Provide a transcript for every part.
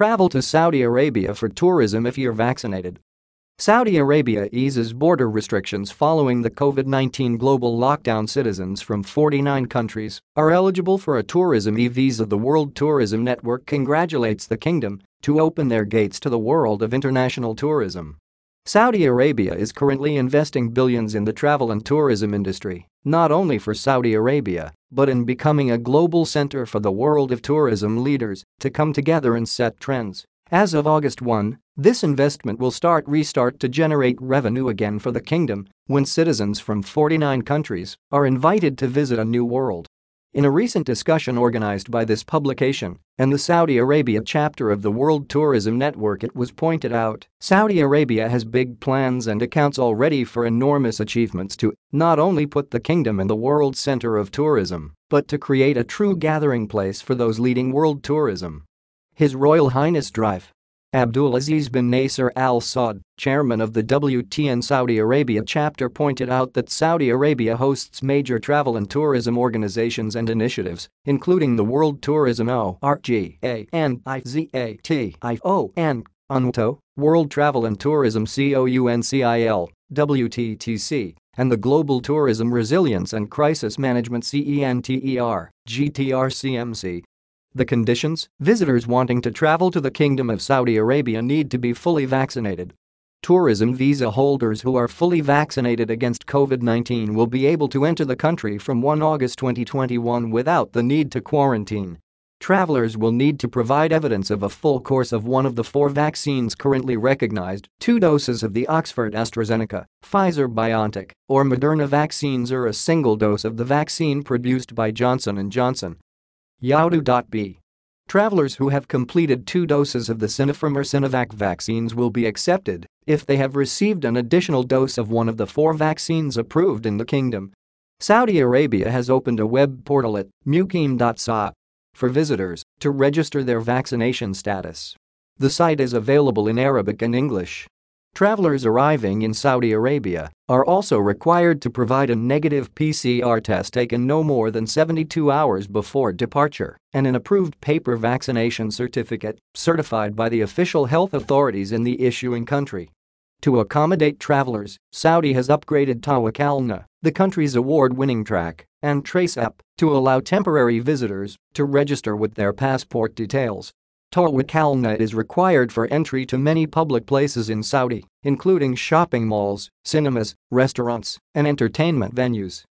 Travel to Saudi Arabia for tourism if you're vaccinated. Saudi Arabia eases border restrictions following the COVID-19 global lockdown citizens from 49 countries are eligible for a tourism e-visa the World Tourism Network congratulates the kingdom to open their gates to the world of international tourism. Saudi Arabia is currently investing billions in the travel and tourism industry, not only for Saudi Arabia, but in becoming a global center for the world of tourism leaders to come together and set trends. As of August 1, this investment will start restart to generate revenue again for the kingdom when citizens from 49 countries are invited to visit a new world. In a recent discussion organized by this publication and the Saudi Arabia chapter of the World Tourism Network it was pointed out Saudi Arabia has big plans and accounts already for enormous achievements to not only put the kingdom in the world center of tourism but to create a true gathering place for those leading world tourism. His Royal Highness Drive Abdulaziz bin Nasser Al Saud, chairman of the WTN Saudi Arabia chapter pointed out that Saudi Arabia hosts major travel and tourism organizations and initiatives, including the World Tourism ORGA and IZATIO and UNWTO, World Travel and Tourism COUNCIL, WTTC, and the Global Tourism Resilience and Crisis Management CENTER, GTRCMC, the conditions visitors wanting to travel to the Kingdom of Saudi Arabia need to be fully vaccinated. Tourism visa holders who are fully vaccinated against COVID 19 will be able to enter the country from 1 August 2021 without the need to quarantine. Travelers will need to provide evidence of a full course of one of the four vaccines currently recognized, two doses of the Oxford AstraZeneca, Pfizer BioNTech, or Moderna vaccines or a single dose of the vaccine produced by Johnson & Johnson. Yaudu.b. Travelers who have completed two doses of the Sinopharm or Sinovac vaccines will be accepted if they have received an additional dose of one of the four vaccines approved in the kingdom. Saudi Arabia has opened a web portal at muqeem.sa for visitors to register their vaccination status. The site is available in Arabic and English. Travelers arriving in Saudi Arabia are also required to provide a negative PCR test taken no more than 72 hours before departure and an approved paper vaccination certificate certified by the official health authorities in the issuing country. To accommodate travelers, Saudi has upgraded Tawakalna, the country's award-winning track and trace app, to allow temporary visitors to register with their passport details Tawakkalna is required for entry to many public places in Saudi, including shopping malls, cinemas, restaurants, and entertainment venues.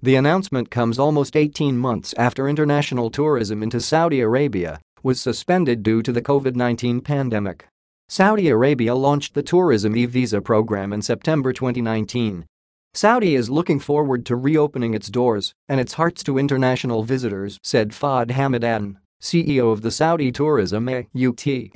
The announcement comes almost 18 months after international tourism into Saudi Arabia was suspended due to the COVID-19 pandemic. Saudi Arabia launched the tourism e-visa program in September 2019. Saudi is looking forward to reopening its doors and its hearts to international visitors, said Fahd Hamidaddin, CEO of the Saudi Tourism Authority,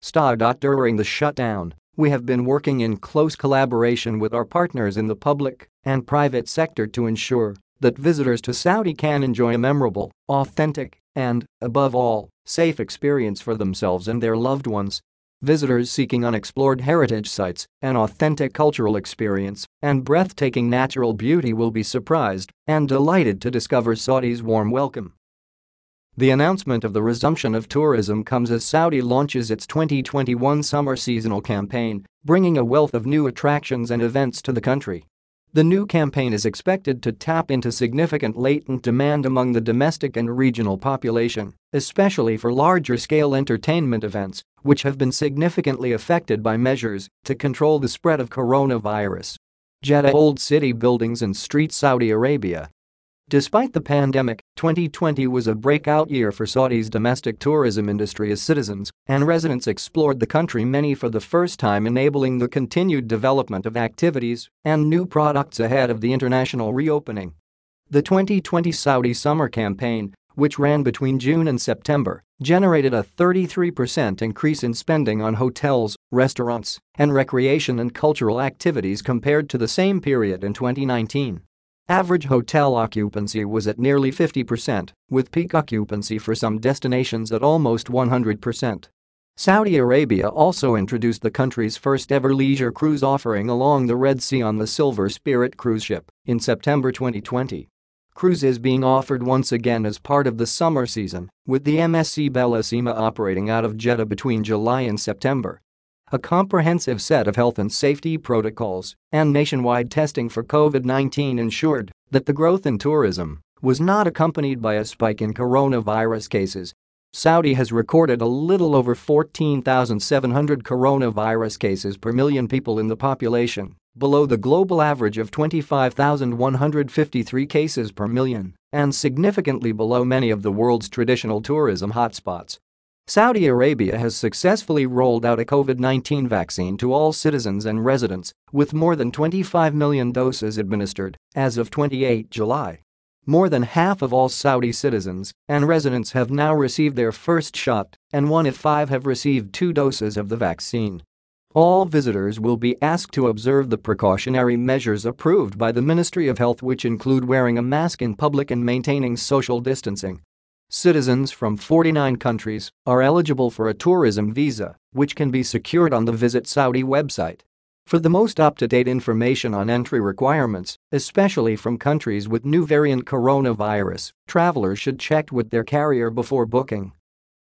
STA. During the shutdown, we have been working in close collaboration with our partners in the public and private sector to ensure that visitors to Saudi can enjoy a memorable, authentic, and, above all, safe experience for themselves and their loved ones Visitors seeking unexplored heritage sites, an authentic cultural experience, and breathtaking natural beauty will be surprised and delighted to discover Saudi's warm welcome. The announcement of the resumption of tourism comes as Saudi launches its 2021 summer seasonal campaign, bringing a wealth of new attractions and events to the country. The new campaign is expected to tap into significant latent demand among the domestic and regional population, especially for larger-scale entertainment events, which have been significantly affected by measures to control the spread of coronavirus. Jeddah Old City buildings and streets Saudi Arabia Despite the pandemic, 2020 was a breakout year for Saudi's domestic tourism industry as citizens and residents explored the country many for the first time enabling the continued development of activities and new products ahead of the international reopening. The 2020 Saudi summer campaign, which ran between June and September, generated a 33% increase in spending on hotels, restaurants, and recreation and cultural activities compared to the same period in 2019. Average hotel occupancy was at nearly 50%, with peak occupancy for some destinations at almost 100%. Saudi Arabia also introduced the country's first ever leisure cruise offering along the Red Sea on the Silver Spirit cruise ship in September 2020. Cruises being offered once again as part of the summer season, with the MSC Bellissima operating out of Jeddah between July and September. A comprehensive set of health and safety protocols and nationwide testing for COVID-19 ensured that the growth in tourism was not accompanied by a spike in coronavirus cases. Saudi has recorded a little over 14,700 coronavirus cases per million people in the population, below the global average of 25,153 cases per million, and significantly below many of the world's traditional tourism hotspots. Saudi Arabia has successfully rolled out a COVID-19 vaccine to all citizens and residents, with more than 25 million doses administered as of 28 July. More than half of all Saudi citizens and residents have now received their first shot, and one in five have received two doses of the vaccine. All visitors will be asked to observe the precautionary measures approved by the Ministry of Health which include wearing a mask in public and maintaining social distancing. Citizens from 49 countries are eligible for a tourism visa, which can be secured on the Visit Saudi website. For the most up-to-date information on entry requirements, especially from countries with new variant coronavirus, travelers should check with their carrier before booking.